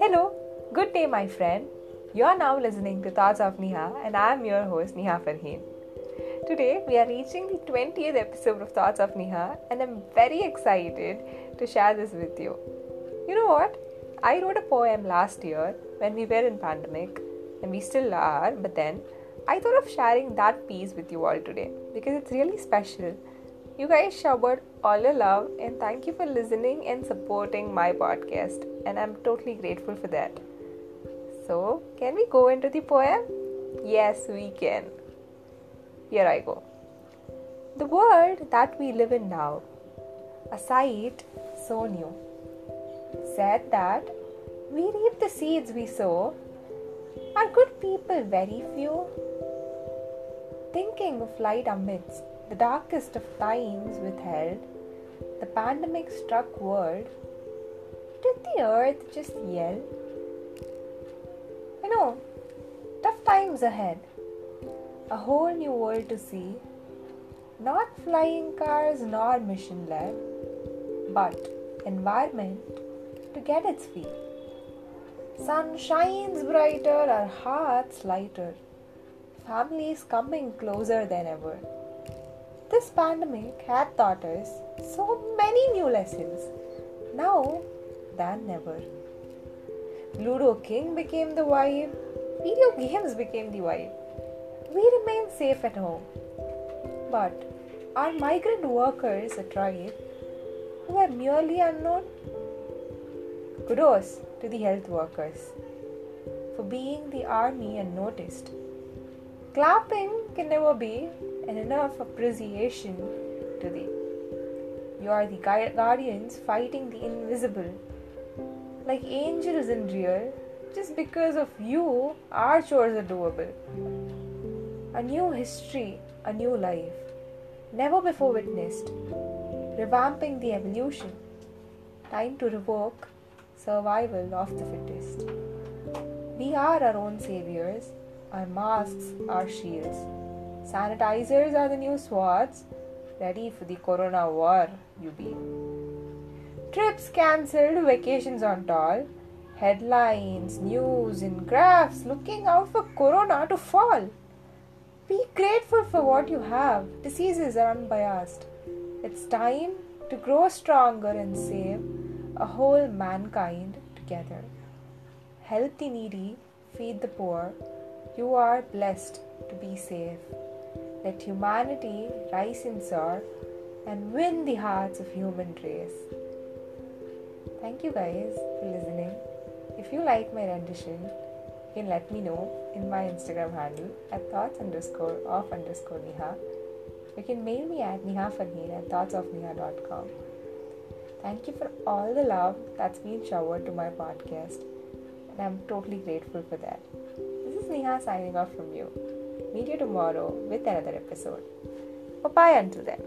Hello, good day, my friend. You are now listening to Thoughts of Neha, and I am your host, Neha Farheen. Today, we are reaching the 20th episode of Thoughts of Neha, and I'm very excited to share this with you. You know what? I wrote a poem last year when we were in pandemic, and we still are, but then I thought of sharing that piece with you all today because it's really special. You guys showered all your love, and thank you for listening and supporting my podcast, and I'm totally grateful for that. So, can we go into the poem? Yes, we can. Here I go. The world that we live in now, a sight so new, said that we reap the seeds we sow. Are good people very few? Thinking of light amidst the darkest of times withheld, the pandemic struck world, did the earth just yell? I know, tough times ahead a whole new world to see. Not flying cars nor mission led, but environment to get its feel. Sun shines brighter, our hearts lighter, families coming closer than ever. This pandemic had taught us so many new lessons, now than never. Ludo King became the vibe, video games became the vibe we remain safe at home. But are migrant workers a tribe who are merely unknown? Kudos to the health workers for being the army unnoticed. Clapping can never be an enough appreciation to thee. You are the guardians fighting the invisible. Like angels in real, just because of you, our chores are doable a new history, a new life, never before witnessed, revamping the evolution. Time to revoke survival of the fittest. We are our own saviors, our masks our shields, sanitizers are the new swords, ready for the corona war, you be. Trips cancelled, vacations on toll, headlines, news, and graphs looking out for corona to fall. Be grateful for what you have. Diseases are unbiased. It's time to grow stronger and save a whole mankind together. Help the needy, feed the poor. You are blessed to be safe. Let humanity rise and soar and win the hearts of human race. Thank you guys for listening. If you like my rendition, you can let me know in my Instagram handle at thoughts underscore of underscore. You can mail me at nehafarheen at thoughtsofneha.com. Thank you for all the love that's been showered to my podcast, and I'm totally grateful for that. This is Neha signing off from you. Meet you tomorrow with another episode. Bye bye until then.